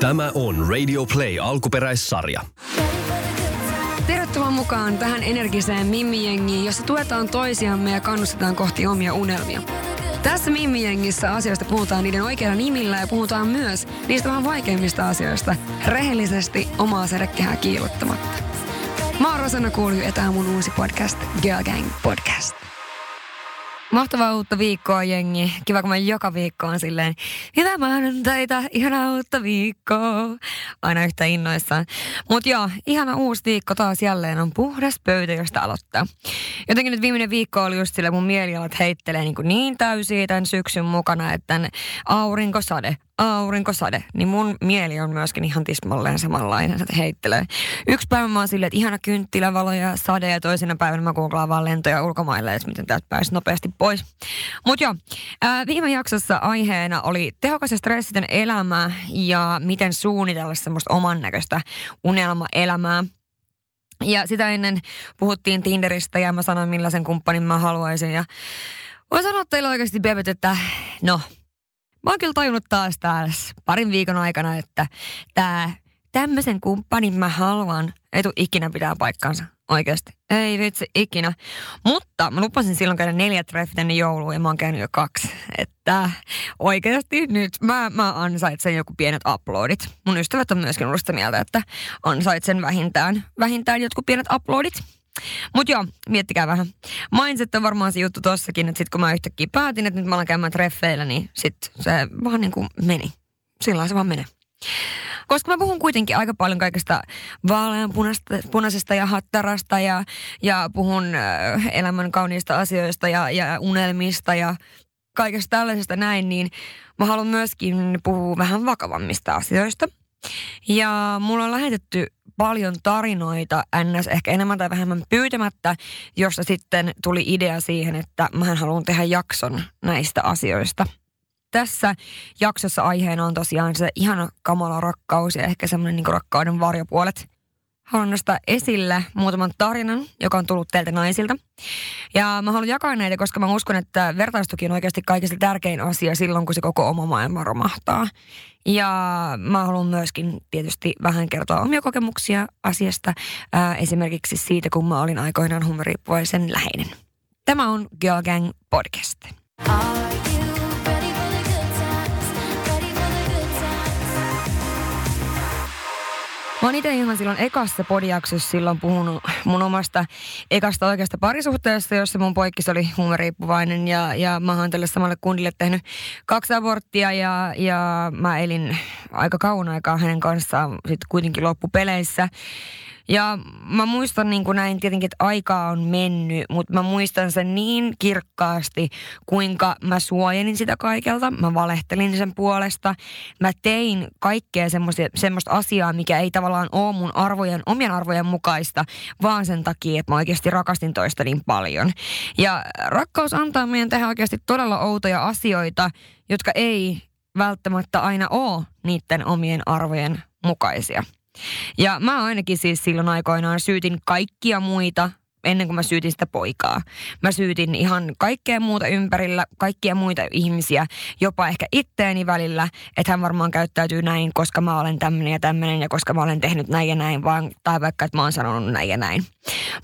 Tämä on Radio Play alkuperäissarja. Tervetuloa mukaan tähän energiseen Mimmi-jengiin, jossa tuetaan toisiamme ja kannustetaan kohti omia unelmia. Tässä Mimmi-jengissä asioista puhutaan niiden oikeilla nimillä ja puhutaan myös niistä vähän vaikeimmista asioista rehellisesti omaa sädekehää kiilottamatta. Mä oon Rosanna Kuulju ja tää on mun uusi podcast, Girl Gang Podcast. Mahtavaa uutta viikkoa, jengi. Kiva, kun mä joka viikko on silleen, hyvää maanantaita, ihanaa uutta viikkoa. Aina yhtä innoissaan. Mutta joo, ihana uusi viikko taas jälleen on puhdas pöytä, josta aloittaa. Jotenkin nyt viimeinen viikko oli just sille mun mielialat heittelee niin, kuin niin täysiä tämän syksyn mukana, että tämän aurinkosade, aurinkosade, niin mun mieli on myöskin ihan tismalleen samanlainen, että heittelee. Yksi päivä mä oon silleen, että ihana kynttilävalo ja sade ja toisena päivänä mä googlaan vaan lentoja ulkomaille, että miten täältä pääsi nopeasti pois. Mutta joo, viime jaksossa aiheena oli tehokas ja stressitön elämä ja miten suunnitella semmoista oman näköistä unelmaelämää. Ja sitä ennen puhuttiin Tinderistä ja mä sanoin millaisen kumppanin mä haluaisin ja Voin sanoa teille oikeasti, bebet, että no, Mä oon kyllä tajunnut taas taas parin viikon aikana, että tää tämmöisen kumppanin mä haluan, ei tule ikinä pitää paikkansa. Oikeasti. Ei vitsi, ikinä. Mutta mä lupasin silloin käydä neljä treffit ennen joulua ja mä oon käynyt jo kaksi. Että oikeasti nyt mä, mä ansaitsen joku pienet uploadit. Mun ystävät on myöskin ollut sitä mieltä, että ansaitsen vähintään, vähintään jotkut pienet uploadit. Mutta joo, miettikää vähän. Mindset on varmaan se juttu tossakin, että sit kun mä yhtäkkiä päätin, että nyt mä alan käymään treffeillä, niin sit se vaan niin kuin meni. Sillä se vaan menee. Koska mä puhun kuitenkin aika paljon kaikesta vaaleanpunaisesta ja hattarasta ja, ja puhun äh, elämän kauniista asioista ja, ja unelmista ja kaikesta tällaisesta näin, niin mä haluan myöskin puhua vähän vakavammista asioista. Ja mulla on lähetetty paljon tarinoita ns. ehkä enemmän tai vähemmän pyytämättä, josta sitten tuli idea siihen, että mä haluan tehdä jakson näistä asioista. Tässä jaksossa aiheena on tosiaan se ihana kamala rakkaus ja ehkä semmoinen niin rakkauden varjopuolet – haluan nostaa esille muutaman tarinan, joka on tullut teiltä naisilta. Ja mä haluan jakaa näitä, koska mä uskon, että vertaistuki on oikeasti kaikista tärkein asia silloin, kun se koko oma maailma romahtaa. Ja mä haluan myöskin tietysti vähän kertoa omia kokemuksia asiasta, ää, esimerkiksi siitä, kun mä olin aikoinaan huumoriippuvaisen läheinen. Tämä on Girl Gang Podcast. Are Mä oon itse ihan silloin ekassa podiaksossa silloin puhunut mun omasta ekasta oikeasta parisuhteesta, jossa mun poikkis oli huumeriippuvainen ja, ja mä oon tälle samalle kundille tehnyt kaksi aborttia ja, ja mä elin aika kauan aikaa hänen kanssaan sitten kuitenkin loppupeleissä. Ja mä muistan niin kuin näin tietenkin, että aikaa on mennyt, mutta mä muistan sen niin kirkkaasti, kuinka mä suojelin sitä kaikelta. Mä valehtelin sen puolesta. Mä tein kaikkea semmoista asiaa, mikä ei tavallaan ole mun arvojen, omien arvojen mukaista, vaan sen takia, että mä oikeasti rakastin toista niin paljon. Ja rakkaus antaa meidän tehdä oikeasti todella outoja asioita, jotka ei välttämättä aina ole niiden omien arvojen mukaisia. Ja mä ainakin siis silloin aikoinaan syytin kaikkia muita ennen kuin mä syytin sitä poikaa. Mä syytin ihan kaikkea muuta ympärillä, kaikkia muita ihmisiä, jopa ehkä itteeni välillä, että hän varmaan käyttäytyy näin, koska mä olen tämmöinen ja tämmöinen ja koska mä olen tehnyt näin ja näin, vaan, tai vaikka, että mä oon sanonut näin ja näin.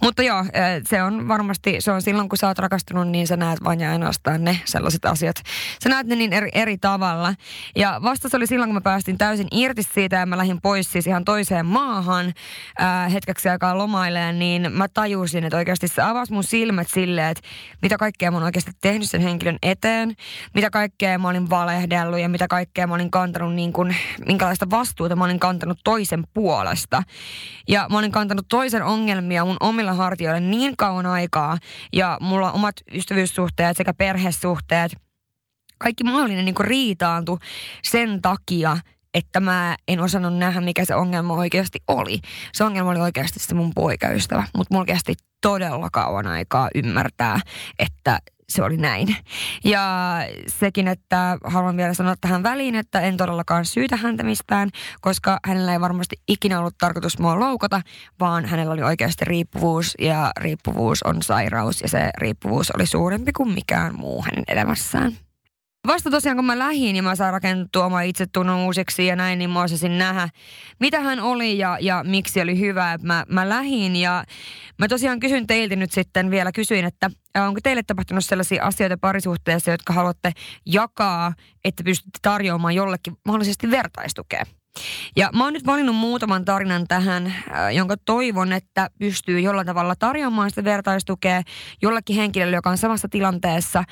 Mutta joo, se on varmasti, se on silloin kun sä oot rakastunut, niin sä näet vain ja ainoastaan ne sellaiset asiat. Sä näet ne niin eri, eri tavalla. Ja vasta se oli silloin, kun mä päästin täysin irti siitä ja mä lähdin pois siis ihan toiseen maahan ää, hetkeksi aikaa lomailemaan, niin mä tajusin, että oikeasti se avasi mun silmät silleen, että mitä kaikkea mä oon oikeasti tehnyt sen henkilön eteen, mitä kaikkea mä olin valehdellut ja mitä kaikkea mä olin kantanut niin kuin, minkälaista vastuuta mä olin kantanut toisen puolesta. Ja mä olin kantanut toisen ongelmia mun omilla hartioilla niin kauan aikaa ja mulla on omat ystävyyssuhteet sekä perhesuhteet, kaikki mahdollinen niin riitaantu sen takia, että mä en osannut nähdä, mikä se ongelma oikeasti oli. Se ongelma oli oikeasti se mun poikaystävä, mutta mulla kesti todella kauan aikaa ymmärtää, että se oli näin. Ja sekin, että haluan vielä sanoa tähän väliin, että en todellakaan syytä häntä mistään, koska hänellä ei varmasti ikinä ollut tarkoitus mua loukata, vaan hänellä oli oikeasti riippuvuus ja riippuvuus on sairaus ja se riippuvuus oli suurempi kuin mikään muu hänen elämässään. Vasta tosiaan kun mä lähin ja mä saan rakennettua oma itsetunnon uusiksi ja näin, niin mä osasin nähdä, mitä hän oli ja, ja miksi oli hyvä. Mä, mä lähin ja mä tosiaan kysyn teiltä nyt sitten vielä, kysyin, että onko teille tapahtunut sellaisia asioita parisuhteessa, jotka haluatte jakaa, että pystytte tarjoamaan jollekin mahdollisesti vertaistukea? Ja mä oon nyt valinnut muutaman tarinan tähän, äh, jonka toivon, että pystyy jollain tavalla tarjoamaan sitä vertaistukea jollekin henkilölle, joka on samassa tilanteessa äh,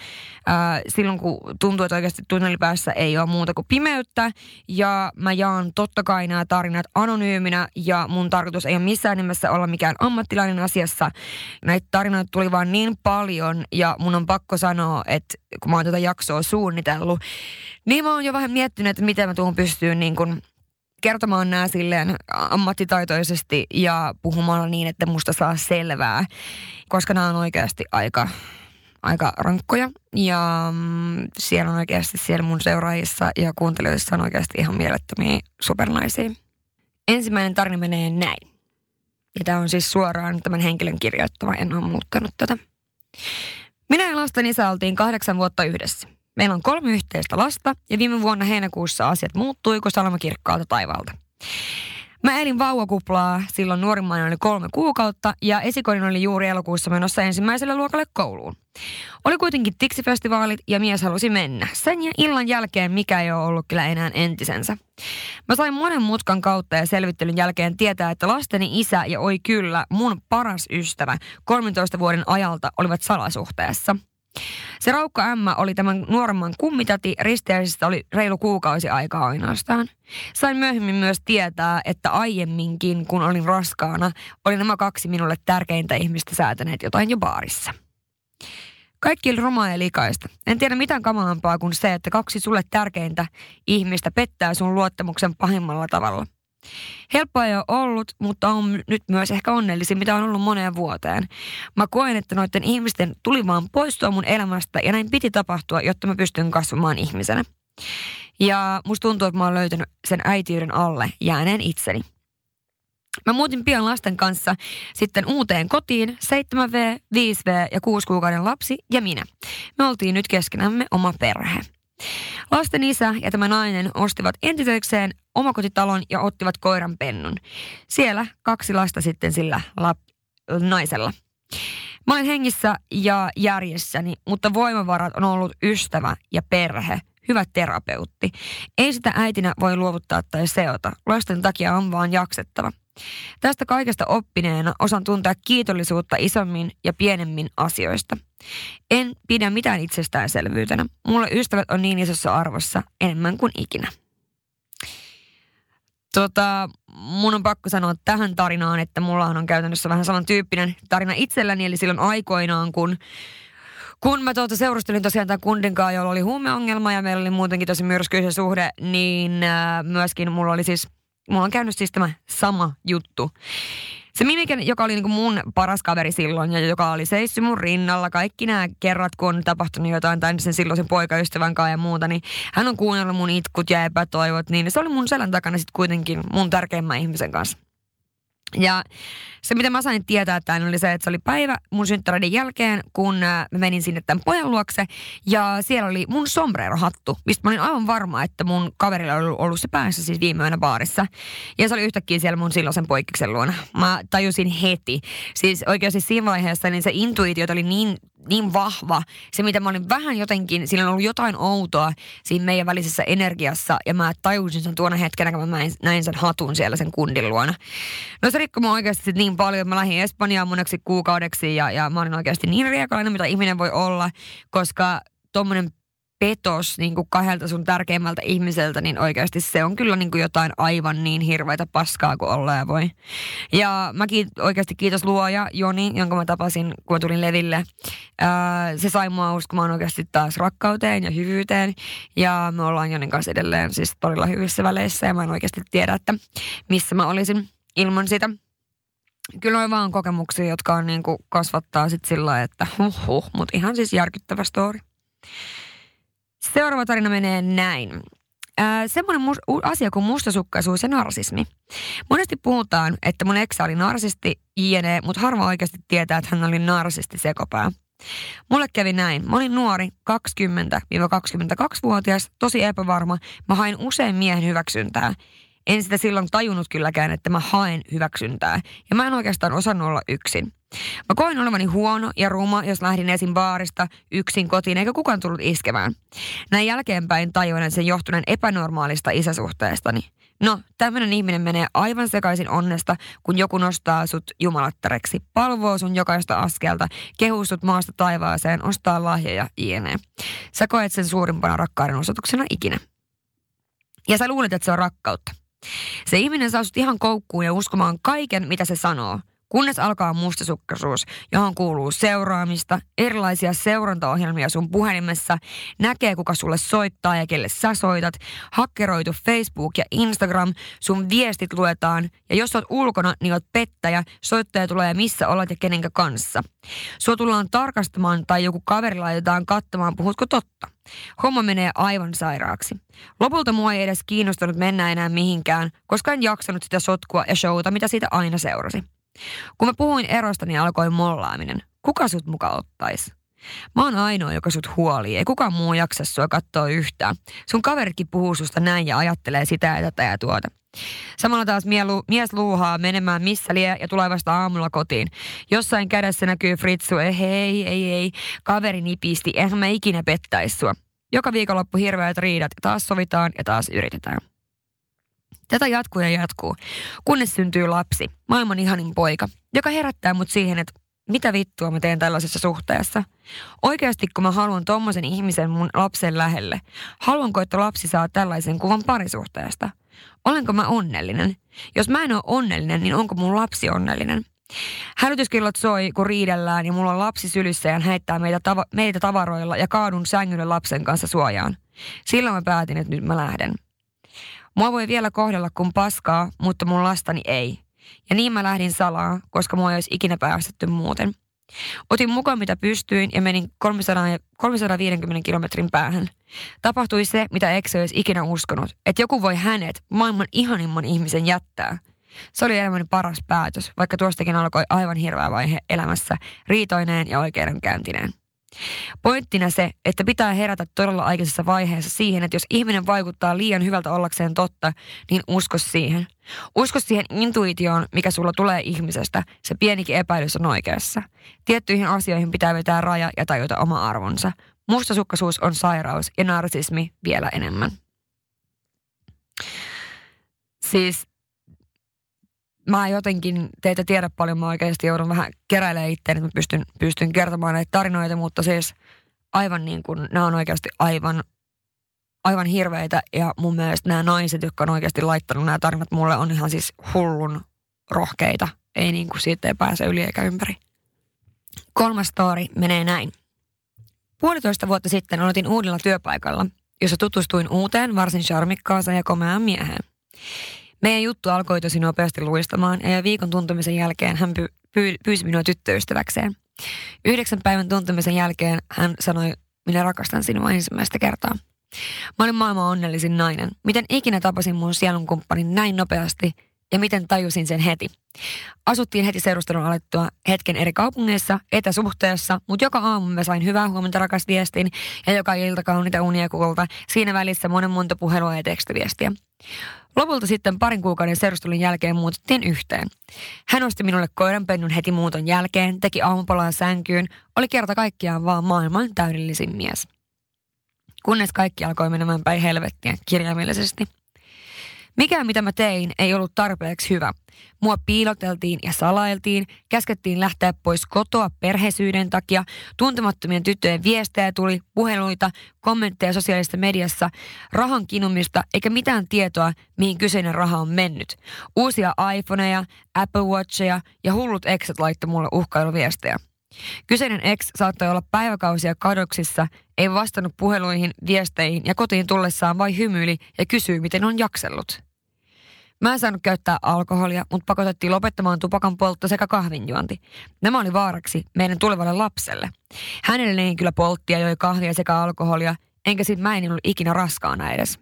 silloin, kun tuntuu, että oikeasti tunnelipäässä ei ole muuta kuin pimeyttä. Ja mä jaan totta kai nämä tarinat anonyyminä ja mun tarkoitus ei ole missään nimessä olla mikään ammattilainen asiassa. Näitä tarinoita tuli vaan niin paljon ja mun on pakko sanoa, että kun mä oon tätä jaksoa suunnitellut, niin mä oon jo vähän miettinyt, että miten mä tuun pystyyn niin kuin kertomaan nämä silleen ammattitaitoisesti ja puhumalla niin, että musta saa selvää, koska nämä on oikeasti aika, aika rankkoja. Ja mm, siellä on oikeasti siellä mun seuraajissa ja kuuntelijoissa on oikeasti ihan mielettömiä supernaisia. Ensimmäinen tarina menee näin. Ja tämä on siis suoraan tämän henkilön kirjoittama, en ole muuttanut tätä. Minä ja lasten isä oltiin kahdeksan vuotta yhdessä. Meillä on kolme yhteistä lasta ja viime vuonna heinäkuussa asiat muuttui kuin salama kirkkaalta taivalta. Mä elin vauvakuplaa, silloin nuorimmainen oli kolme kuukautta ja esikoinen oli juuri elokuussa menossa ensimmäiselle luokalle kouluun. Oli kuitenkin tiksifestivaalit ja mies halusi mennä. Sen ja illan jälkeen mikä ei ole ollut kyllä enää entisensä. Mä sain monen mutkan kautta ja selvittelyn jälkeen tietää, että lasteni isä ja oi kyllä mun paras ystävä 13 vuoden ajalta olivat salasuhteessa – se raukka ämmä oli tämän nuoremman kummitati, risteäisestä oli reilu kuukausi aikaa ainoastaan. Sain myöhemmin myös tietää, että aiemminkin, kun olin raskaana, oli nämä kaksi minulle tärkeintä ihmistä säätäneet jotain jo baarissa. Kaikki oli romaa ja likaista. En tiedä mitään kamalampaa kuin se, että kaksi sulle tärkeintä ihmistä pettää sun luottamuksen pahimmalla tavalla – Helppoa ei ole ollut, mutta on nyt myös ehkä onnellisin, mitä on ollut moneen vuoteen. Mä koen, että noiden ihmisten tuli vaan poistua mun elämästä ja näin piti tapahtua, jotta mä pystyn kasvamaan ihmisenä. Ja musta tuntuu, että mä oon löytänyt sen äitiyden alle jääneen itseni. Mä muutin pian lasten kanssa sitten uuteen kotiin, 7V, 5V ja 6 kuukauden lapsi ja minä. Me oltiin nyt keskenämme oma perhe. Lasten isä ja tämä nainen ostivat entisekseen omakotitalon ja ottivat koiran pennun. Siellä kaksi lasta sitten sillä lap- naisella. Mä olen hengissä ja järjessäni, mutta voimavarat on ollut ystävä ja perhe, hyvä terapeutti. Ei sitä äitinä voi luovuttaa tai seota. Lasten takia on vaan jaksettava. Tästä kaikesta oppineena osan tuntea kiitollisuutta isommin ja pienemmin asioista. En pidä mitään itsestäänselvyytenä. Mulle ystävät on niin isossa arvossa enemmän kuin ikinä. Tota, mun on pakko sanoa tähän tarinaan, että mulla on käytännössä vähän samantyyppinen tarina itselläni, eli silloin aikoinaan, kun kun mä tuota seurustelin tosiaan tämän kundin kanssa, jolla oli huumeongelma ja meillä oli muutenkin tosi myrskyisen suhde, niin äh, myöskin mulla oli siis, mulla on käynyt siis tämä sama juttu. Se Mimiken, joka oli niinku mun paras kaveri silloin ja joka oli seissyt mun rinnalla kaikki nämä kerrat, kun on tapahtunut jotain tai sen silloisen poikaystävän kanssa ja muuta, niin hän on kuunnellut mun itkut ja epätoivot, niin se oli mun selän takana sitten kuitenkin mun tärkeimmän ihmisen kanssa. Ja se, mitä mä sain tietää tämän, oli se, että se oli päivä mun synttäreiden jälkeen, kun mä menin sinne tämän pojan luokse. Ja siellä oli mun sombrero-hattu, mistä mä olin aivan varma, että mun kaverilla oli ollut se päässä siis viime yönä baarissa. Ja se oli yhtäkkiä siellä mun silloisen poikkiksen luona. Mä tajusin heti. Siis oikeasti siinä vaiheessa niin se intuitio oli niin niin vahva. Se, mitä mä olin vähän jotenkin, siinä on ollut jotain outoa siinä meidän välisessä energiassa. Ja mä tajusin sen tuona hetkenä, kun mä näin sen hatun siellä sen kundin luona. No se rikkoi mä oikeasti niin paljon, että mä lähdin Espanjaan moneksi kuukaudeksi ja, ja mä olin oikeasti niin riekalainen, mitä ihminen voi olla, koska tuommoinen petos niin kuin kahdelta sun tärkeimmältä ihmiseltä, niin oikeasti se on kyllä niin kuin jotain aivan niin hirveitä paskaa kuin olla ja voi. Ja mäkin oikeasti kiitos luoja Joni, jonka mä tapasin, kun mä tulin leville. Ää, se sai mua uskomaan oikeasti taas rakkauteen ja hyvyyteen. Ja me ollaan Jonin kanssa edelleen siis todella hyvissä väleissä ja mä en oikeasti tiedä, että missä mä olisin ilman sitä. Kyllä on vaan kokemuksia, jotka on niin kuin kasvattaa sit sillä että huh, huh mutta ihan siis järkyttävä story. Seuraava tarina menee näin. Äh, semmoinen mus- asia kuin mustasukkaisuus ja narsismi. Monesti puhutaan, että mun eksä oli narsisti, jne, mutta harva oikeasti tietää, että hän oli narsisti sekopää. Mulle kävi näin. Mä olin nuori, 20-22-vuotias, tosi epävarma. Mä hain usein miehen hyväksyntää. En sitä silloin tajunnut kylläkään, että mä haen hyväksyntää. Ja mä en oikeastaan osannut olla yksin. Mä koin olevani huono ja ruma, jos lähdin esim. baarista yksin kotiin, eikä kukaan tullut iskemään. Näin jälkeenpäin tajuan sen johtuneen epänormaalista isäsuhteestani. No, tämmöinen ihminen menee aivan sekaisin onnesta, kun joku nostaa sut jumalattareksi, palvoo sun jokaista askelta, kehuu sut maasta taivaaseen, ostaa lahjoja, jne. Sä koet sen suurimpana rakkauden osoituksena ikinä. Ja sä luulet, että se on rakkautta. Se ihminen saa sut ihan koukkuun ja uskomaan kaiken, mitä se sanoo. Kunnes alkaa mustasukkaisuus, johon kuuluu seuraamista, erilaisia seurantaohjelmia sun puhelimessa, näkee kuka sulle soittaa ja kelle sä soitat, hakkeroitu Facebook ja Instagram, sun viestit luetaan ja jos oot ulkona, niin oot pettäjä, soittaja tulee missä olet ja kenenkä kanssa. Sua tullaan tarkastamaan tai joku kaveri laitetaan katsomaan, puhutko totta. Homma menee aivan sairaaksi. Lopulta mua ei edes kiinnostanut mennä enää mihinkään, koska en jaksanut sitä sotkua ja showta, mitä siitä aina seurasi. Kun mä puhuin erosta, niin alkoi mollaaminen. Kuka sut muka ottais? Mä oon ainoa, joka sut huoli. Ei kukaan muu jaksa sua katsoa yhtään. Sun kaveritkin puhuu susta näin ja ajattelee sitä ja tätä ja tuota. Samalla taas mielu, mies luuhaa menemään missä lie ja tulee vasta aamulla kotiin. Jossain kädessä näkyy Fritsu, ei, ei, ei, ei, kaveri nipisti, eihän mä ikinä pettäis sua. Joka viikonloppu hirveät riidat ja taas sovitaan ja taas yritetään. Tätä jatkuu ja jatkuu, kunnes syntyy lapsi, maailman ihanin poika, joka herättää mut siihen, että mitä vittua mä teen tällaisessa suhteessa. Oikeasti kun mä haluan tommosen ihmisen mun lapsen lähelle, haluanko, että lapsi saa tällaisen kuvan parisuhteesta? Olenko mä onnellinen? Jos mä en ole onnellinen, niin onko mun lapsi onnellinen? Hälytyskellot soi, kun riidellään ja mulla on lapsi sylissä ja heittää meitä, tava- meitä tavaroilla ja kaadun sängylle lapsen kanssa suojaan. Silloin mä päätin, että nyt mä lähden. Mua voi vielä kohdella kuin paskaa, mutta mun lastani ei. Ja niin mä lähdin salaa, koska mua ei olisi ikinä päästetty muuten. Otin mukaan mitä pystyin ja menin 300, 350 kilometrin päähän. Tapahtui se, mitä ex olisi ikinä uskonut, että joku voi hänet, maailman ihanimman ihmisen, jättää. Se oli elämäni paras päätös, vaikka tuostakin alkoi aivan hirveä vaihe elämässä, riitoineen ja oikeudenkäyntineen. Pointtina se, että pitää herätä todella aikaisessa vaiheessa siihen, että jos ihminen vaikuttaa liian hyvältä ollakseen totta, niin usko siihen. Usko siihen intuitioon, mikä sulla tulee ihmisestä. Se pienikin epäilys on oikeassa. Tiettyihin asioihin pitää vetää raja ja tajuta oma arvonsa. Mustasukkaisuus on sairaus ja narsismi vielä enemmän. Siis mä jotenkin teitä tiedä paljon, mä oikeasti joudun vähän keräilemään itseäni, että mä pystyn, pystyn kertomaan näitä tarinoita, mutta siis aivan niin kuin, nämä on oikeasti aivan, aivan hirveitä ja mun mielestä nämä naiset, jotka on oikeasti laittanut nämä tarinat mulle, on ihan siis hullun rohkeita. Ei niin kuin siitä ei pääse yli eikä ympäri. Kolmas story menee näin. Puolitoista vuotta sitten aloitin uudella työpaikalla, jossa tutustuin uuteen varsin charmikkaaseen ja komeaan mieheen. Meidän juttu alkoi tosi nopeasti luistamaan ja viikon tuntumisen jälkeen hän py- py- pyysi minua tyttöystäväkseen. Yhdeksän päivän tuntumisen jälkeen hän sanoi, minä rakastan sinua ensimmäistä kertaa. Mä olin maailman onnellisin nainen. Miten ikinä tapasin mun sielunkumppanin näin nopeasti ja miten tajusin sen heti. Asuttiin heti seurustelun alettua hetken eri kaupungeissa, etäsuhteessa, mutta joka aamu mä sain hyvää huomenta rakas viestin ja joka ilta kauniita unia kulta. Siinä välissä monen monta puhelua ja tekstiviestiä. Lopulta sitten parin kuukauden seurustelun jälkeen muutettiin yhteen. Hän osti minulle koiranpennun heti muuton jälkeen, teki aamupalaa sänkyyn, oli kerta kaikkiaan vaan maailman täydellisin mies. Kunnes kaikki alkoi menemään päin helvettiä kirjaimellisesti – Mikään mitä mä tein ei ollut tarpeeksi hyvä. Mua piiloteltiin ja salailtiin, käskettiin lähteä pois kotoa perheisyyden takia, tuntemattomien tyttöjen viestejä tuli, puheluita, kommentteja sosiaalisessa mediassa, rahan kinumista eikä mitään tietoa, mihin kyseinen raha on mennyt. Uusia iPhoneja, Apple Watcheja ja hullut exet laittoi mulle uhkailuviestejä. Kyseinen ex saattoi olla päiväkausia kadoksissa, ei vastannut puheluihin, viesteihin ja kotiin tullessaan vai hymyili ja kysyi, miten on jaksellut. Mä en saanut käyttää alkoholia, mutta pakotettiin lopettamaan tupakan poltto sekä kahvinjuonti. Nämä oli vaaraksi meidän tulevalle lapselle. Hänelle ei kyllä polttia, joi kahvia sekä alkoholia, enkä sit mä en ollut ikinä raskaana edes.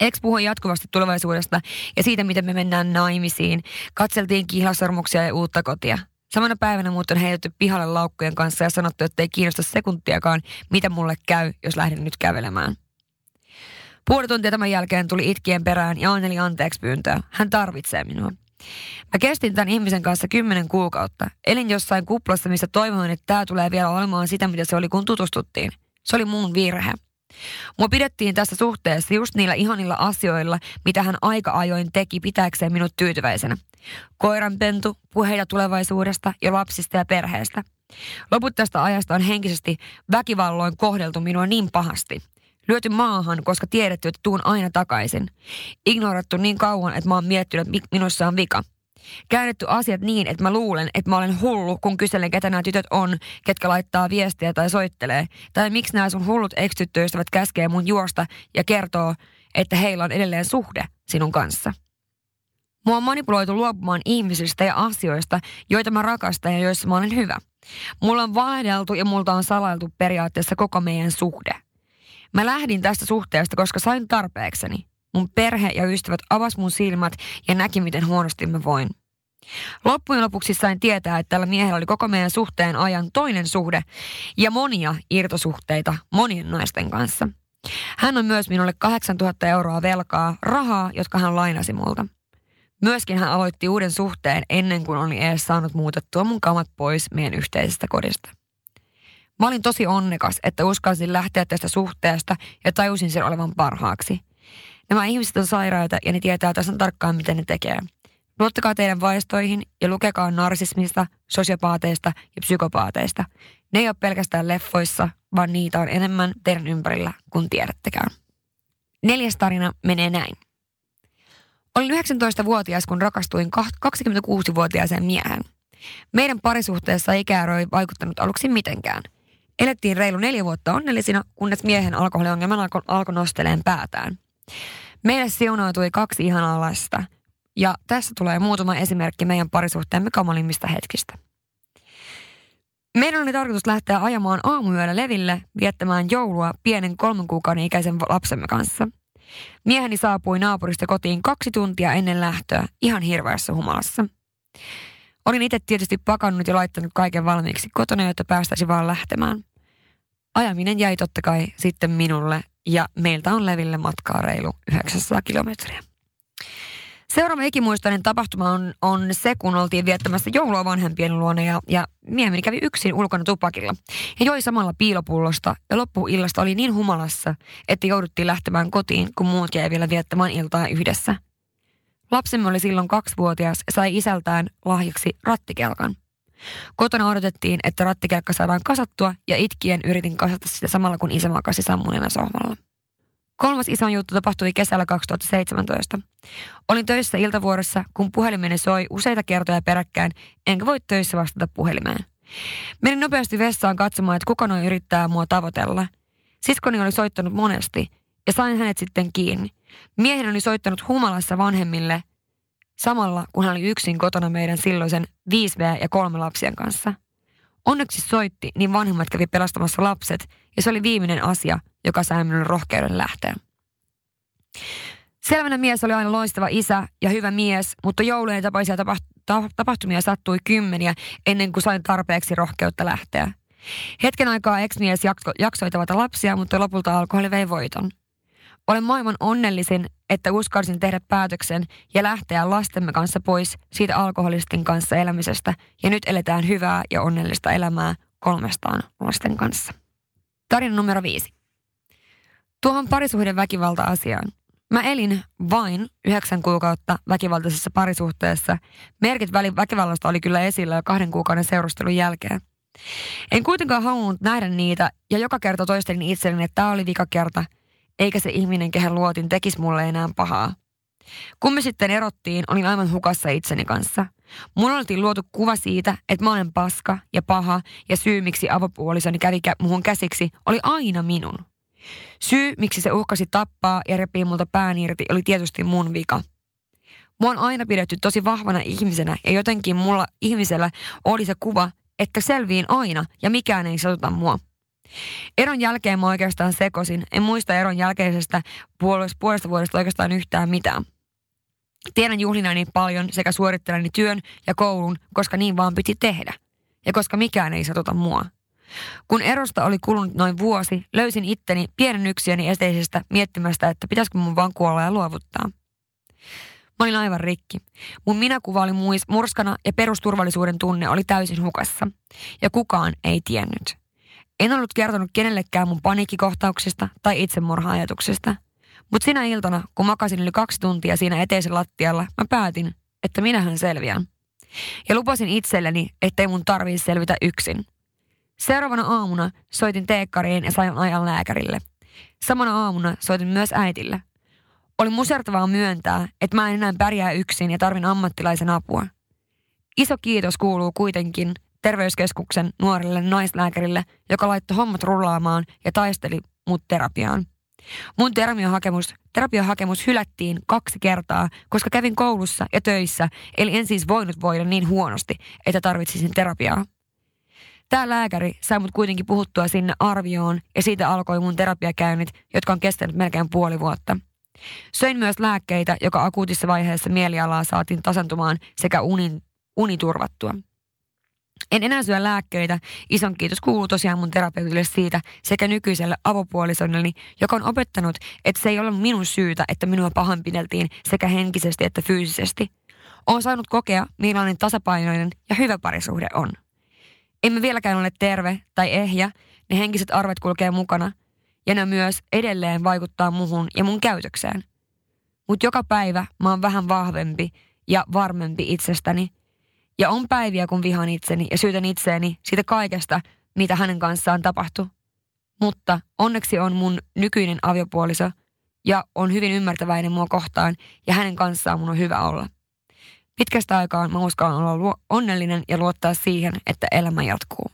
Ex puhui jatkuvasti tulevaisuudesta ja siitä, miten me mennään naimisiin. Katseltiin kihlasormuksia ja uutta kotia. Samana päivänä muuten heitetty pihalle laukkujen kanssa ja sanottu, että ei kiinnosta sekuntiakaan, mitä mulle käy, jos lähden nyt kävelemään. Puoli tuntia tämän jälkeen tuli itkien perään ja onneli anteeksi pyyntöä. Hän tarvitsee minua. Mä kestin tämän ihmisen kanssa kymmenen kuukautta. Elin jossain kuplassa, missä toivoin, että tämä tulee vielä olemaan sitä, mitä se oli, kun tutustuttiin. Se oli mun virhe. Mua pidettiin tässä suhteessa just niillä ihanilla asioilla, mitä hän aika ajoin teki pitääkseen minut tyytyväisenä. Koiranpentu, puheita tulevaisuudesta ja lapsista ja perheestä. Loput tästä ajasta on henkisesti väkivalloin kohdeltu minua niin pahasti. Lyöty maahan, koska tiedetty, että tuun aina takaisin. Ignorattu niin kauan, että mä oon miettinyt, että minussa on vika. Käännetty asiat niin, että mä luulen, että mä olen hullu, kun kyselen, ketä nämä tytöt on, ketkä laittaa viestiä tai soittelee. Tai miksi nämä sun hullut ex-tyttöystävät käskee mun juosta ja kertoo, että heillä on edelleen suhde sinun kanssa. Mua on manipuloitu luopumaan ihmisistä ja asioista, joita mä rakastan ja joissa mä olen hyvä. Mulla on valehdeltu ja multa on salailtu periaatteessa koko meidän suhde. Mä lähdin tästä suhteesta, koska sain tarpeekseni. Mun perhe ja ystävät avas mun silmät ja näki, miten huonosti mä voin. Loppujen lopuksi sain tietää, että tällä miehellä oli koko meidän suhteen ajan toinen suhde ja monia irtosuhteita monien naisten kanssa. Hän on myös minulle 8000 euroa velkaa, rahaa, jotka hän lainasi multa. Myöskin hän aloitti uuden suhteen ennen kuin oli edes saanut muutettua mun kamat pois meidän yhteisestä kodista. Mä olin tosi onnekas, että uskalsin lähteä tästä suhteesta ja tajusin sen olevan parhaaksi. Nämä ihmiset on sairaita ja ne tietää tasan tarkkaan, miten ne tekee. Luottakaa teidän vaistoihin ja lukekaa narsismista, sosiopaateista ja psykopaateista. Ne ei ole pelkästään leffoissa, vaan niitä on enemmän teidän ympärillä kuin tiedättekään. Neljäs tarina menee näin. Olin 19-vuotias, kun rakastuin 26-vuotiaaseen miehen. Meidän parisuhteessa ikäero ei vaikuttanut aluksi mitenkään. Elettiin reilu neljä vuotta onnellisina, kunnes miehen alkoholiongelma alkoi alko nosteleen päätään. Meille siunautui kaksi ihanaa lasta. Ja tässä tulee muutama esimerkki meidän parisuhteemme kamalimmista hetkistä. Meidän oli tarkoitus lähteä ajamaan aamuyöllä leville viettämään joulua pienen kolmen kuukauden ikäisen lapsemme kanssa – Mieheni saapui naapurista kotiin kaksi tuntia ennen lähtöä, ihan hirveässä humalassa. Olin itse tietysti pakannut ja laittanut kaiken valmiiksi kotona, jotta päästäisi vaan lähtemään. Ajaminen jäi totta kai sitten minulle ja meiltä on leville matkaa reilu 900 kilometriä. Seuraava ikimuistainen tapahtuma on, on se, kun oltiin viettämässä joulua vanhempien luona ja, ja mieheni kävi yksin ulkona tupakilla. Ja joi samalla piilopullosta ja loppuillasta oli niin humalassa, että jouduttiin lähtemään kotiin, kun muut jäi vielä viettämään iltaa yhdessä. Lapsemme oli silloin kaksivuotias ja sai isältään lahjaksi rattikelkan. Kotona odotettiin, että rattikelkka saadaan kasattua ja itkien yritin kasata sitä samalla kun isä makasi sammuneena sohvalla. Kolmas iso juttu tapahtui kesällä 2017. Olin töissä iltavuorossa, kun puhelimeni soi useita kertoja peräkkäin, enkä voi töissä vastata puhelimeen. Menin nopeasti vessaan katsomaan, että kuka noin yrittää mua tavoitella. Siskoni oli soittanut monesti ja sain hänet sitten kiinni. Miehen oli soittanut humalassa vanhemmille samalla, kun hän oli yksin kotona meidän silloisen 5V ja kolme lapsien kanssa. Onneksi soitti, niin vanhemmat kävi pelastamassa lapset ja se oli viimeinen asia, joka sai minun rohkeuden lähteä. Selvänä mies oli aina loistava isä ja hyvä mies, mutta joulujen tapaisia tapahtumia sattui kymmeniä ennen kuin sain tarpeeksi rohkeutta lähteä. Hetken aikaa ex-mies jaksoi tavata lapsia, mutta lopulta alkoholi vei voiton. Olen maailman onnellisin, että uskalsin tehdä päätöksen ja lähteä lastemme kanssa pois siitä alkoholistin kanssa elämisestä ja nyt eletään hyvää ja onnellista elämää kolmestaan lasten kanssa. Tarina numero viisi. Tuohon parisuhden väkivalta-asiaan. Mä elin vain yhdeksän kuukautta väkivaltaisessa parisuhteessa. Merkit väkivallasta oli kyllä esillä jo kahden kuukauden seurustelun jälkeen. En kuitenkaan halunnut nähdä niitä ja joka kerta toistelin itselleni, että tämä oli vika kerta, eikä se ihminen, kehen luotin, tekisi mulle enää pahaa. Kun me sitten erottiin, olin aivan hukassa itseni kanssa. Mulla oltiin luotu kuva siitä, että mä olen paska ja paha ja syy, miksi avopuolisoni kävi kä- muhun käsiksi, oli aina minun. Syy, miksi se uhkasi tappaa ja repii multa pään irti, oli tietysti mun vika. Mua on aina pidetty tosi vahvana ihmisenä ja jotenkin mulla ihmisellä oli se kuva, että selviin aina ja mikään ei satuta mua. Eron jälkeen mä oikeastaan sekosin. En muista eron jälkeisestä puolesta, puolesta vuodesta oikeastaan yhtään mitään. Tiedän juhlinani paljon sekä suorittelani työn ja koulun, koska niin vaan piti tehdä. Ja koska mikään ei satuta mua. Kun erosta oli kulunut noin vuosi, löysin itteni pienen yksiöni eteisestä miettimästä, että pitäisikö mun vaan kuolla ja luovuttaa. Mä olin aivan rikki. Mun minäkuva oli muis, murskana ja perusturvallisuuden tunne oli täysin hukassa. Ja kukaan ei tiennyt. En ollut kertonut kenellekään mun paniikkikohtauksesta tai itsemurha-ajatuksesta. Mutta sinä iltana, kun makasin yli kaksi tuntia siinä eteisen lattialla, mä päätin, että minähän selviän. Ja lupasin itselleni, ettei mun tarvii selvitä yksin. Seuraavana aamuna soitin teekkariin ja sain ajan lääkärille. Samana aamuna soitin myös äitille. Oli musertavaa myöntää, että mä en enää pärjää yksin ja tarvin ammattilaisen apua. Iso kiitos kuuluu kuitenkin terveyskeskuksen nuorelle naislääkärille, joka laittoi hommat rullaamaan ja taisteli mut terapiaan. Mun terapiahakemus, terapiahakemus hylättiin kaksi kertaa, koska kävin koulussa ja töissä, eli en siis voinut voida niin huonosti, että tarvitsisin terapiaa. Tämä lääkäri sai mut kuitenkin puhuttua sinne arvioon ja siitä alkoi mun terapiakäynnit, jotka on kestänyt melkein puoli vuotta. Söin myös lääkkeitä, joka akuutissa vaiheessa mielialaa saatiin tasantumaan sekä unin, uni turvattua. En enää syö lääkkeitä. Ison kiitos kuuluu tosiaan mun terapeutille siitä sekä nykyiselle avopuolisonnelleni, joka on opettanut, että se ei ole minun syytä, että minua pahoinpideltiin sekä henkisesti että fyysisesti. Olen saanut kokea, millainen tasapainoinen ja hyvä parisuhde on. Emme vieläkään ole terve tai ehjä, ne henkiset arvet kulkee mukana ja ne myös edelleen vaikuttaa muhun ja mun käytökseen. Mutta joka päivä mä oon vähän vahvempi ja varmempi itsestäni – ja on päiviä, kun vihan itseni ja syytän itseäni siitä kaikesta, mitä hänen kanssaan tapahtui. Mutta onneksi on mun nykyinen aviopuoliso ja on hyvin ymmärtäväinen mua kohtaan ja hänen kanssaan mun on hyvä olla. Pitkästä aikaa mä uskallan olla onnellinen ja luottaa siihen, että elämä jatkuu.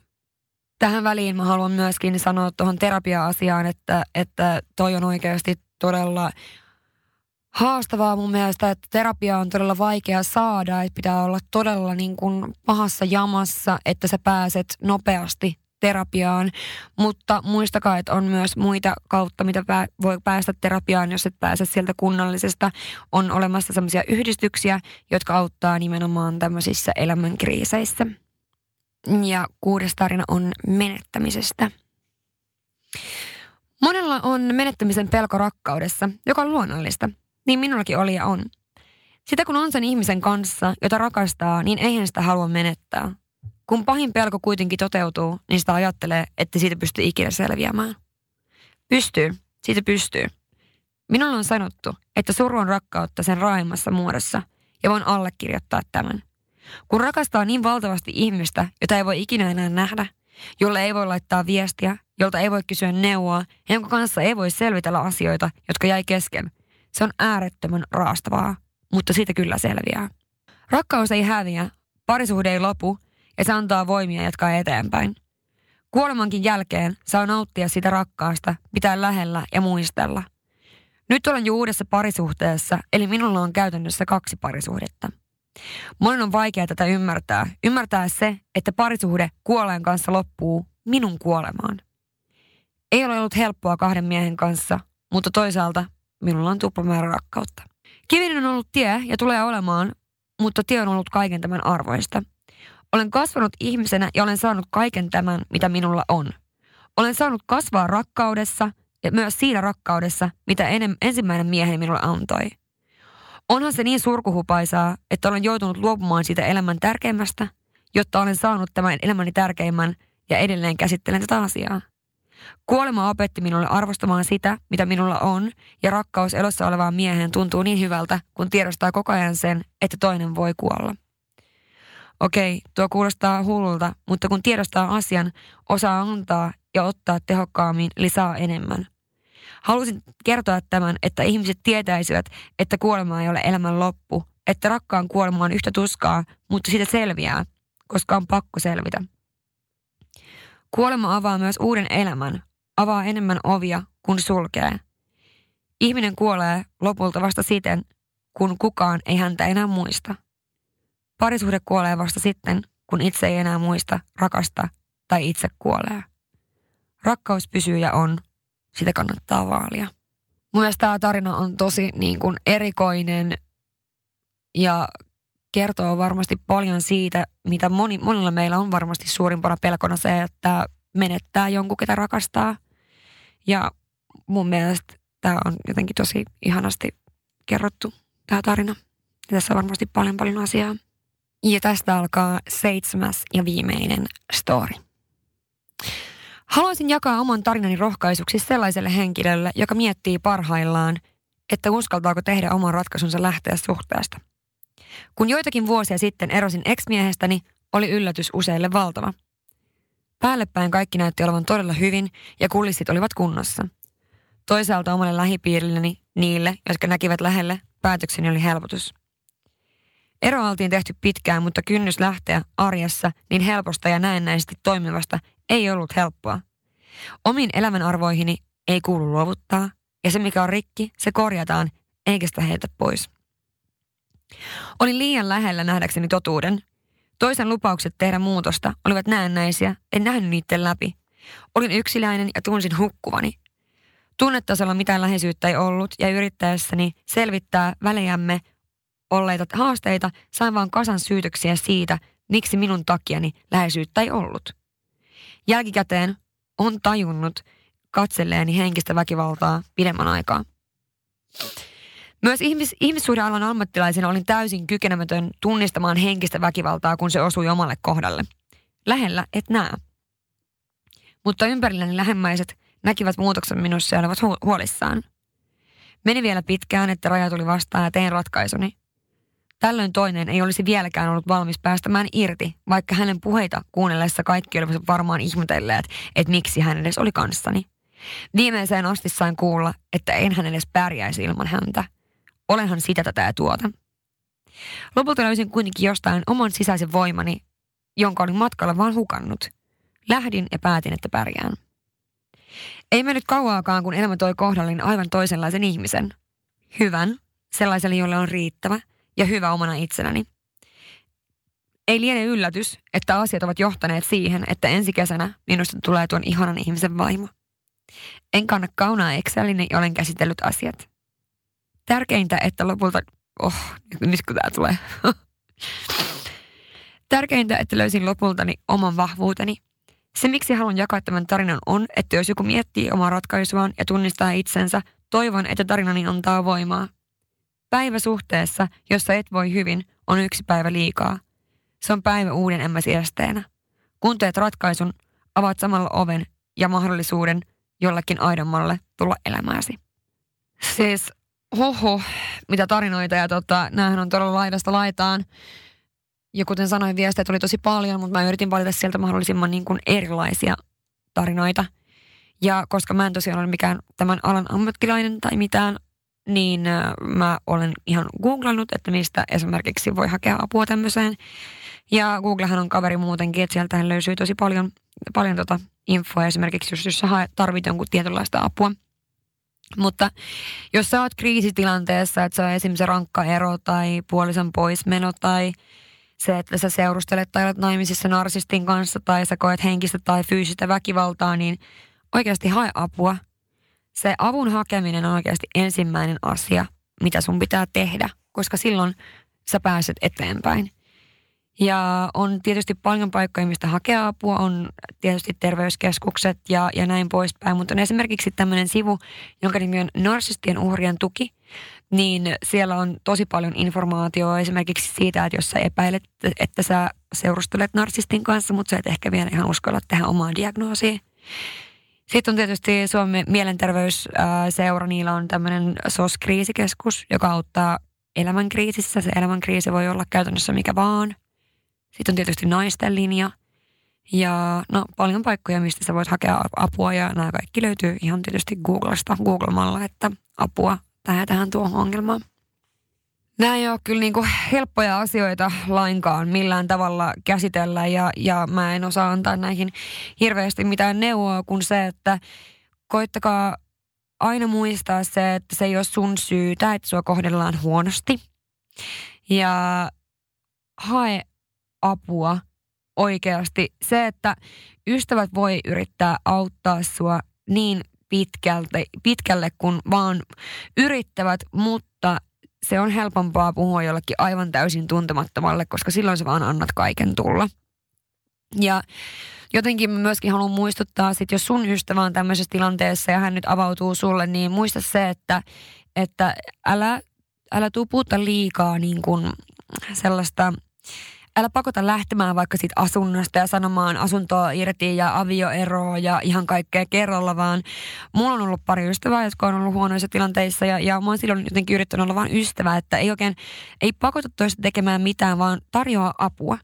Tähän väliin mä haluan myöskin sanoa tuohon terapia-asiaan, että, että toi on oikeasti todella haastavaa mun mielestä, että terapia on todella vaikea saada, että pitää olla todella niin kuin pahassa jamassa, että sä pääset nopeasti terapiaan, mutta muistakaa, että on myös muita kautta, mitä pää, voi päästä terapiaan, jos et pääse sieltä kunnallisesta. On olemassa sellaisia yhdistyksiä, jotka auttaa nimenomaan tämmöisissä elämänkriiseissä. Ja kuudes tarina on menettämisestä. Monella on menettämisen pelko rakkaudessa, joka on luonnollista – niin minullakin oli ja on. Sitä kun on sen ihmisen kanssa, jota rakastaa, niin eihän sitä halua menettää. Kun pahin pelko kuitenkin toteutuu, niin sitä ajattelee, että siitä pystyy ikinä selviämään. Pystyy, siitä pystyy. Minulle on sanottu, että suru on rakkautta sen raaimmassa muodossa, ja voin allekirjoittaa tämän. Kun rakastaa niin valtavasti ihmistä, jota ei voi ikinä enää nähdä, jolle ei voi laittaa viestiä, jolta ei voi kysyä neuvoa, ja jonka kanssa ei voi selvitellä asioita, jotka jäi kesken, se on äärettömän raastavaa, mutta siitä kyllä selviää. Rakkaus ei häviä, parisuhde ei lopu ja se antaa voimia jatkaa eteenpäin. Kuolemankin jälkeen saa nauttia sitä rakkaasta, pitää lähellä ja muistella. Nyt olen jo uudessa parisuhteessa, eli minulla on käytännössä kaksi parisuhdetta. Monen on vaikea tätä ymmärtää. Ymmärtää se, että parisuhde kuoleen kanssa loppuu minun kuolemaan. Ei ole ollut helppoa kahden miehen kanssa, mutta toisaalta Minulla on tuplamäärä rakkautta. Kivinen on ollut tie ja tulee olemaan, mutta tie on ollut kaiken tämän arvoista. Olen kasvanut ihmisenä ja olen saanut kaiken tämän, mitä minulla on. Olen saanut kasvaa rakkaudessa ja myös siinä rakkaudessa, mitä enem, ensimmäinen mieheni minulle antoi. Onhan se niin surkuhupaisaa, että olen joutunut luopumaan siitä elämän tärkeimmästä, jotta olen saanut tämän elämäni tärkeimmän ja edelleen käsittelen tätä asiaa. Kuolema opetti minulle arvostamaan sitä, mitä minulla on, ja rakkaus elossa olevaan mieheen tuntuu niin hyvältä, kun tiedostaa koko ajan sen, että toinen voi kuolla. Okei, tuo kuulostaa hullulta, mutta kun tiedostaa asian, osaa antaa ja ottaa tehokkaammin, lisää enemmän. Halusin kertoa tämän, että ihmiset tietäisivät, että kuolema ei ole elämän loppu, että rakkaan kuolema on yhtä tuskaa, mutta siitä selviää, koska on pakko selvitä. Kuolema avaa myös uuden elämän, avaa enemmän ovia kuin sulkee. Ihminen kuolee lopulta vasta siten, kun kukaan ei häntä enää muista. Parisuhde kuolee vasta sitten, kun itse ei enää muista, rakasta tai itse kuolee. Rakkaus pysyy ja on, sitä kannattaa vaalia. Mun tämä tarina on tosi niin kuin erikoinen ja kertoo varmasti paljon siitä, mitä moni, monilla meillä on varmasti suurimpana pelkona se, että menettää jonkun, ketä rakastaa. Ja mun mielestä tämä on jotenkin tosi ihanasti kerrottu, tämä tarina. Ja tässä on varmasti paljon paljon asiaa. Ja tästä alkaa seitsemäs ja viimeinen story. Haluaisin jakaa oman tarinani rohkaisuksi sellaiselle henkilölle, joka miettii parhaillaan, että uskaltaako tehdä oman ratkaisunsa lähteä suhteesta. Kun joitakin vuosia sitten erosin ex-miehestäni, oli yllätys useille valtava. Päällepäin kaikki näytti olevan todella hyvin ja kulissit olivat kunnossa. Toisaalta omalle lähipiirilleni, niille, jotka näkivät lähelle, päätökseni oli helpotus. Ero oltiin tehty pitkään, mutta kynnys lähteä arjessa niin helposta ja näennäisesti toimivasta ei ollut helppoa. Omiin elämänarvoihini ei kuulu luovuttaa, ja se mikä on rikki, se korjataan, eikä sitä heitä pois. Olin liian lähellä nähdäkseni totuuden. Toisen lupaukset tehdä muutosta olivat näennäisiä, en nähnyt niiden läpi. Olin yksinäinen ja tunsin hukkuvani. Tunnetasolla mitään läheisyyttä ei ollut ja yrittäessäni selvittää välejämme olleita haasteita sain vain kasan syytöksiä siitä, miksi minun takiani läheisyyttä ei ollut. Jälkikäteen on tajunnut katselleeni henkistä väkivaltaa pidemmän aikaa. Myös ihmis, ihmissuhdealan ammattilaisena olin täysin kykenemätön tunnistamaan henkistä väkivaltaa, kun se osui omalle kohdalle. Lähellä et näe. Mutta ympärilläni lähemmäiset näkivät muutoksen minussa ja olivat hu- huolissaan. Meni vielä pitkään, että raja tuli vastaan ja tein ratkaisuni. Tällöin toinen ei olisi vieläkään ollut valmis päästämään irti, vaikka hänen puheita kuunnellessa kaikki olivat varmaan ihmetelleet, että miksi hän edes oli kanssani. Viimeiseen asti sain kuulla, että en hän edes pärjäisi ilman häntä. Olenhan sitä tätä ja tuota. Lopulta löysin kuitenkin jostain oman sisäisen voimani, jonka olin matkalla vaan hukannut. Lähdin ja päätin, että pärjään. Ei mennyt kauaakaan, kun elämä toi kohdallin aivan toisenlaisen ihmisen. Hyvän, sellaiselle, jolle on riittävä – ja hyvä omana itsenäni. Ei liene yllätys, että asiat ovat johtaneet siihen, että ensi kesänä minusta tulee tuon ihanan ihmisen vaimo. En kanna kaunaa Excelin ja olen käsitellyt asiat. Tärkeintä, että lopulta... Oh, nyt kun tämä tulee. Tärkeintä, että löysin lopultani oman vahvuuteni. Se, miksi haluan jakaa tämän tarinan on, että jos joku miettii omaa ratkaisuaan ja tunnistaa itsensä, toivon, että tarinani antaa voimaa. Päivä suhteessa, jossa et voi hyvin, on yksi päivä liikaa. Se on päivä uuden emmäsi esteenä. Kun teet ratkaisun, avaat samalla oven ja mahdollisuuden jollakin aidommalle tulla elämääsi. Siis, hoho, mitä tarinoita ja tota, näähän on todella laidasta laitaan. Ja kuten sanoin, viestejä tuli tosi paljon, mutta mä yritin valita sieltä mahdollisimman niin kuin erilaisia tarinoita. Ja koska mä en tosiaan ole mikään tämän alan ammattilainen tai mitään, niin mä olen ihan googlannut, että mistä esimerkiksi voi hakea apua tämmöiseen. Ja Googlehan on kaveri muutenkin, että sieltähän löytyy tosi paljon, paljon tota infoa esimerkiksi, jos, jos sä tarvit jonkun tietynlaista apua. Mutta jos sä oot kriisitilanteessa, että se on esimerkiksi se rankka ero tai puolison poismeno tai se, että sä seurustelet tai olet naimisissa narsistin kanssa tai sä koet henkistä tai fyysistä väkivaltaa, niin oikeasti hae apua se avun hakeminen on oikeasti ensimmäinen asia, mitä sun pitää tehdä, koska silloin sä pääset eteenpäin. Ja on tietysti paljon paikkoja, mistä hakea apua, on tietysti terveyskeskukset ja, ja näin poispäin, mutta on esimerkiksi tämmöinen sivu, jonka nimi on Narsistien uhrien tuki, niin siellä on tosi paljon informaatiota esimerkiksi siitä, että jos sä epäilet, että sä seurustelet narsistin kanssa, mutta sä et ehkä vielä ihan uskalla tehdä omaa diagnoosia, sitten on tietysti Suomen mielenterveysseura, niillä on tämmöinen SOS-kriisikeskus, joka auttaa elämänkriisissä. Se elämänkriisi voi olla käytännössä mikä vaan. Sitten on tietysti naisten linja ja no, paljon paikkoja, mistä sä voit hakea apua ja nämä kaikki löytyy ihan tietysti Googlesta, googlemalla, että apua tähän tuohon ongelmaan. Nämä ei ole kyllä niin kuin helppoja asioita lainkaan millään tavalla käsitellä ja, ja mä en osaa antaa näihin hirveästi mitään neuvoa kuin se, että koittakaa aina muistaa se, että se ei ole sun syytä, että sua kohdellaan huonosti. Ja hae apua oikeasti. Se, että ystävät voi yrittää auttaa sua niin pitkältä, pitkälle kun vaan yrittävät, mutta se on helpompaa puhua jollekin aivan täysin tuntemattomalle, koska silloin sä vaan annat kaiken tulla. Ja jotenkin mä myöskin haluan muistuttaa, että jos sun ystävä on tämmöisessä tilanteessa ja hän nyt avautuu sulle, niin muista se, että, että älä, älä tuu puutta liikaa niin kuin sellaista älä pakota lähtemään vaikka siitä asunnosta ja sanomaan asuntoa irti ja avioeroa ja ihan kaikkea kerralla, vaan mulla on ollut pari ystävää, jotka on ollut huonoissa tilanteissa ja, ja mä oon silloin jotenkin yrittänyt olla vain ystävä, että ei oikein, ei pakota toista tekemään mitään, vaan tarjoaa apua.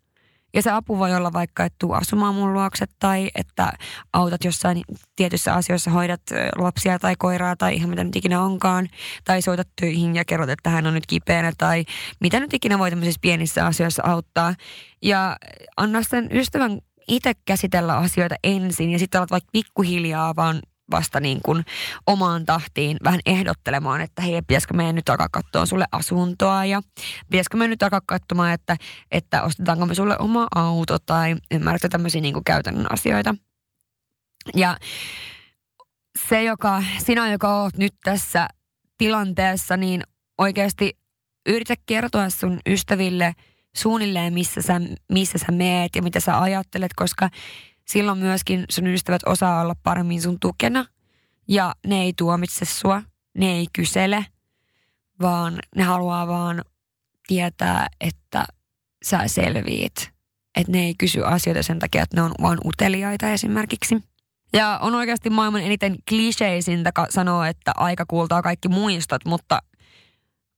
Ja se apu voi olla vaikka, että tuu asumaan mun luokse tai että autat jossain tietyissä asioissa, hoidat lapsia tai koiraa tai ihan mitä nyt ikinä onkaan. Tai soitat töihin ja kerrot, että hän on nyt kipeänä tai mitä nyt ikinä voi tämmöisissä pienissä asioissa auttaa. Ja anna sen ystävän itse käsitellä asioita ensin ja sitten olet vaikka pikkuhiljaa vaan vasta niin kuin omaan tahtiin vähän ehdottelemaan, että hei, pitäisikö meidän nyt alkaa katsoa sulle asuntoa ja pitäisikö me nyt alkaa katsomaan, että, että ostetaanko me sulle oma auto tai ymmärrätkö tämmöisiä niin kuin käytännön asioita. Ja se, joka, sinä, joka oot nyt tässä tilanteessa, niin oikeasti yritä kertoa sun ystäville suunnilleen, missä sä, missä sä meet ja mitä sä ajattelet, koska silloin myöskin sun ystävät osaa olla paremmin sun tukena ja ne ei tuomitse sua, ne ei kysele, vaan ne haluaa vaan tietää, että sä selviit. Että ne ei kysy asioita sen takia, että ne on vaan uteliaita esimerkiksi. Ja on oikeasti maailman eniten kliseisintä sanoa, että aika kuultaa kaikki muistot, mutta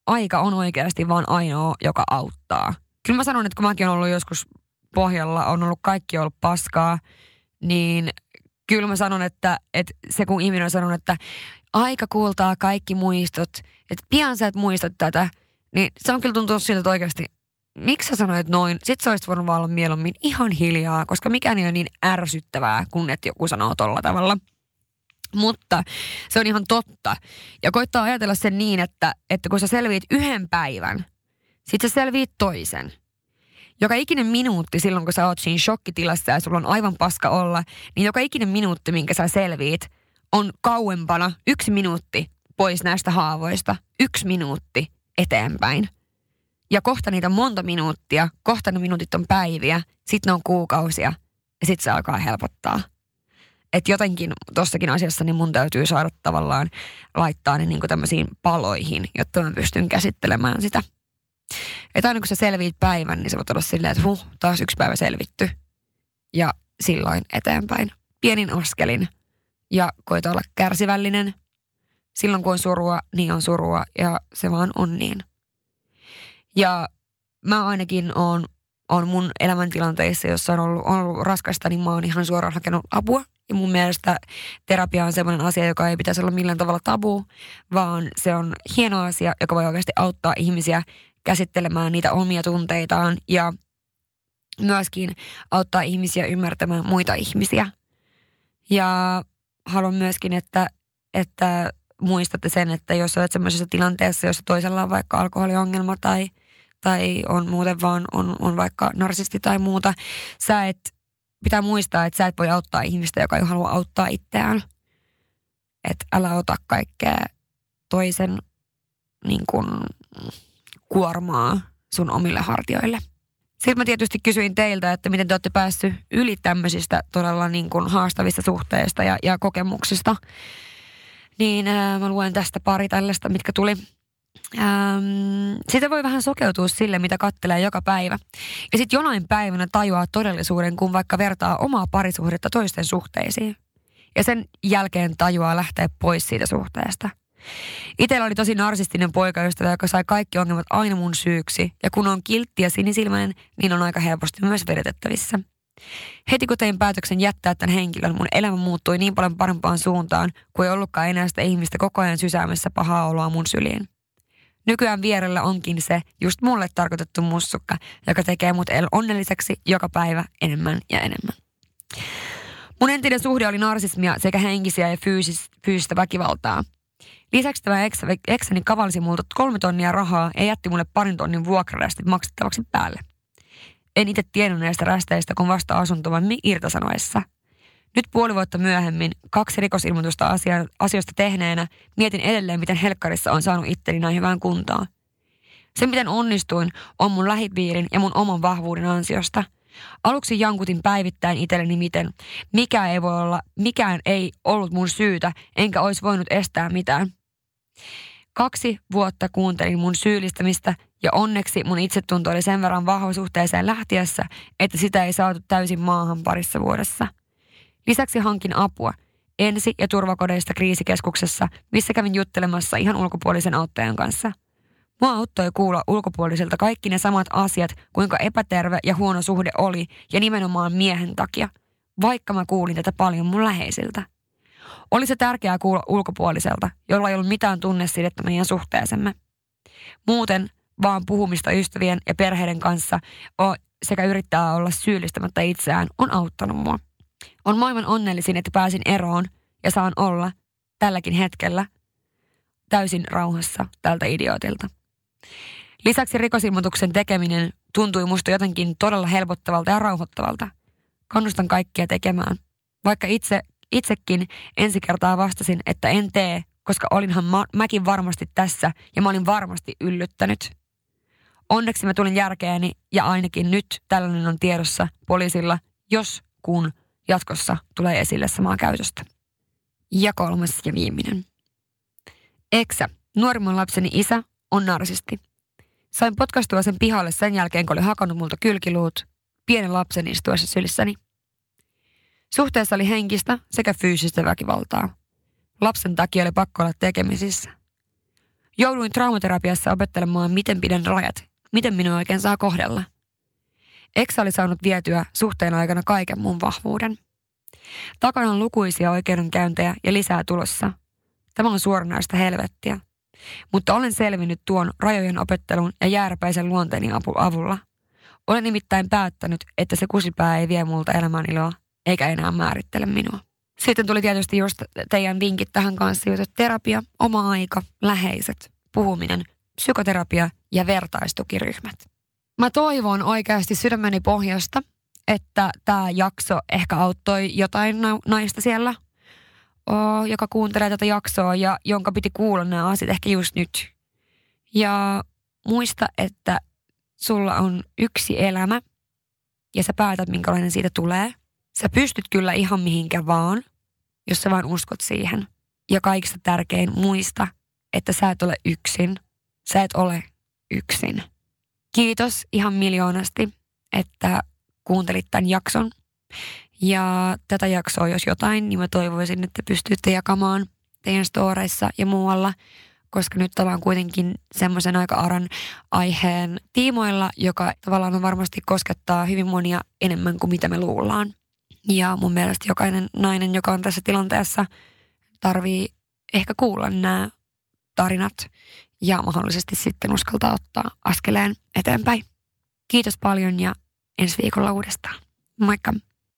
aika on oikeasti vaan ainoa, joka auttaa. Kyllä mä sanon, että kun mäkin olen ollut joskus pohjalla on ollut kaikki ollut paskaa, niin kyllä mä sanon, että, että se kun ihminen on sanonut, että aika kuultaa kaikki muistot, että pian sä et muista tätä, niin se on kyllä tuntunut siltä, että oikeasti, miksi sä sanoit noin? Sitten sä olisit voinut olla mieluummin ihan hiljaa, koska mikään ei ole niin ärsyttävää, kun et joku sanoo tolla tavalla. Mutta se on ihan totta. Ja koittaa ajatella sen niin, että, että kun sä selviit yhden päivän, sit sä selviit toisen – joka ikinen minuutti silloin, kun sä oot siinä shokkitilassa ja sulla on aivan paska olla, niin joka ikinen minuutti, minkä sä selviit, on kauempana yksi minuutti pois näistä haavoista, yksi minuutti eteenpäin. Ja kohta niitä on monta minuuttia, kohta ne minuutit on päiviä, sitten ne on kuukausia ja sitten se alkaa helpottaa. Että jotenkin tossakin asiassa niin mun täytyy saada tavallaan laittaa ne niin tämmöisiin paloihin, jotta mä pystyn käsittelemään sitä – että aina kun sä selviit päivän, niin se voit olla silleen, että huh, taas yksi päivä selvitty. Ja silloin eteenpäin. Pienin askelin. Ja koita olla kärsivällinen. Silloin kun on surua, niin on surua ja se vaan on niin. Ja mä ainakin on, on mun elämäntilanteissa, jossa on ollut, on ollut raskasta, niin mä oon ihan suoraan hakenut apua. Ja mun mielestä terapia on sellainen asia, joka ei pitäisi olla millään tavalla tabu, vaan se on hieno asia, joka voi oikeasti auttaa ihmisiä käsittelemään niitä omia tunteitaan ja myöskin auttaa ihmisiä ymmärtämään muita ihmisiä. Ja haluan myöskin, että, että muistatte sen, että jos olet sellaisessa tilanteessa, jossa toisella on vaikka alkoholiongelma tai, tai on muuten vaan on, on vaikka narsisti tai muuta, sä et, pitää muistaa, että sä et voi auttaa ihmistä, joka ei halua auttaa itseään. Että älä ota kaikkea toisen niin kuin, kuormaa sun omille hartioille. Sitten mä tietysti kysyin teiltä, että miten te olette päässyt yli tämmöisistä todella niin kuin haastavista suhteista ja, ja kokemuksista. Niin ää, mä luen tästä pari tällaista, mitkä tuli. Ähm, sitä voi vähän sokeutua sille, mitä kattelee joka päivä. Ja sitten jonain päivänä tajuaa todellisuuden, kun vaikka vertaa omaa parisuhdetta toisten suhteisiin. Ja sen jälkeen tajuaa lähteä pois siitä suhteesta – Itellä oli tosi narsistinen poikaystävä, joka sai kaikki ongelmat aina mun syyksi. Ja kun on kiltti ja sinisilmäinen, niin on aika helposti myös vedetettävissä. Heti kun tein päätöksen jättää tämän henkilön, mun elämä muuttui niin paljon parempaan suuntaan, kuin ei ollutkaan enää sitä ihmistä koko ajan sysäämässä pahaa oloa mun syliin. Nykyään vierellä onkin se just mulle tarkoitettu mussukka, joka tekee mut onnelliseksi joka päivä enemmän ja enemmän. Mun entinen suhde oli narsismia sekä henkisiä ja fyysis, fyysistä väkivaltaa. Lisäksi tämä eksä, eksäni kavalsi multa kolme tonnia rahaa ja jätti mulle parin tonnin vuokrarästit maksettavaksi päälle. En itse tiennyt näistä rästeistä, kun vasta asuntovan irtasanoessa. Nyt puoli vuotta myöhemmin, kaksi rikosilmoitusta asia, asioista tehneenä, mietin edelleen, miten helkkarissa on saanut itteni näin hyvään kuntaan. Se, miten onnistuin, on mun lähipiirin ja mun oman vahvuuden ansiosta. Aluksi jankutin päivittäin itselleni miten, mikä ei voi olla, mikään ei ollut mun syytä, enkä olisi voinut estää mitään. Kaksi vuotta kuuntelin mun syyllistämistä ja onneksi mun itsetunto oli sen verran vahvasuhteeseen lähtiessä, että sitä ei saatu täysin maahan parissa vuodessa. Lisäksi hankin apua ensi- ja turvakodeista kriisikeskuksessa, missä kävin juttelemassa ihan ulkopuolisen auttajan kanssa. Mua auttoi kuulla ulkopuoliselta kaikki ne samat asiat, kuinka epäterve ja huono suhde oli, ja nimenomaan miehen takia, vaikka mä kuulin tätä paljon mun läheisiltä. Oli se tärkeää kuulla ulkopuoliselta, jolla ei ollut mitään tunnesidettä meidän suhteeseemme. Muuten vaan puhumista ystävien ja perheiden kanssa sekä yrittää olla syyllistämättä itseään on auttanut mua. On maailman onnellisin, että pääsin eroon ja saan olla tälläkin hetkellä täysin rauhassa tältä idiootilta. Lisäksi rikosilmoituksen tekeminen tuntui musta jotenkin todella helpottavalta ja rauhoittavalta. Kannustan kaikkia tekemään. Vaikka itse, itsekin ensi kertaa vastasin, että en tee, koska olinhan mä, mäkin varmasti tässä ja mä olin varmasti yllyttänyt. Onneksi mä tulin järkeeni ja ainakin nyt tällainen on tiedossa poliisilla, jos kun jatkossa tulee esille samaa käytöstä. Ja kolmas ja viimeinen. Eksä, nuorimman lapseni isä, on narsisti. Sain potkastua sen pihalle sen jälkeen, kun oli hakannut multa kylkiluut, pienen lapsen istuessa sylissäni. Suhteessa oli henkistä sekä fyysistä väkivaltaa. Lapsen takia oli pakko olla tekemisissä. Jouduin traumaterapiassa opettelemaan, miten pidän rajat, miten minua oikein saa kohdella. Eksä oli saanut vietyä suhteen aikana kaiken mun vahvuuden. Takana on lukuisia oikeudenkäyntejä ja lisää tulossa. Tämä on suoranaista helvettiä. Mutta olen selvinnyt tuon rajojen opettelun ja jääräpäisen luonteeni avulla. Olen nimittäin päättänyt, että se kusipää ei vie multa elämän iloa, eikä enää määrittele minua. Sitten tuli tietysti just teidän vinkit tähän kanssa, että terapia, oma aika, läheiset, puhuminen, psykoterapia ja vertaistukiryhmät. Mä toivon oikeasti sydämeni pohjasta, että tämä jakso ehkä auttoi jotain naista siellä, joka kuuntelee tätä jaksoa ja jonka piti kuulla nämä asiat ehkä just nyt. Ja muista, että sulla on yksi elämä ja sä päätät, minkälainen siitä tulee. Sä pystyt kyllä ihan mihinkä vaan, jos sä vaan uskot siihen. Ja kaikista tärkein muista, että sä et ole yksin. Sä et ole yksin. Kiitos ihan miljoonasti, että kuuntelit tämän jakson. Ja tätä jaksoa, jos jotain, niin mä toivoisin, että pystytte jakamaan teidän storeissa ja muualla, koska nyt ollaan kuitenkin semmoisen aika aran aiheen tiimoilla, joka tavallaan varmasti koskettaa hyvin monia enemmän kuin mitä me luullaan. Ja mun mielestä jokainen nainen, joka on tässä tilanteessa, tarvii ehkä kuulla nämä tarinat ja mahdollisesti sitten uskaltaa ottaa askeleen eteenpäin. Kiitos paljon ja ensi viikolla uudestaan. Moikka!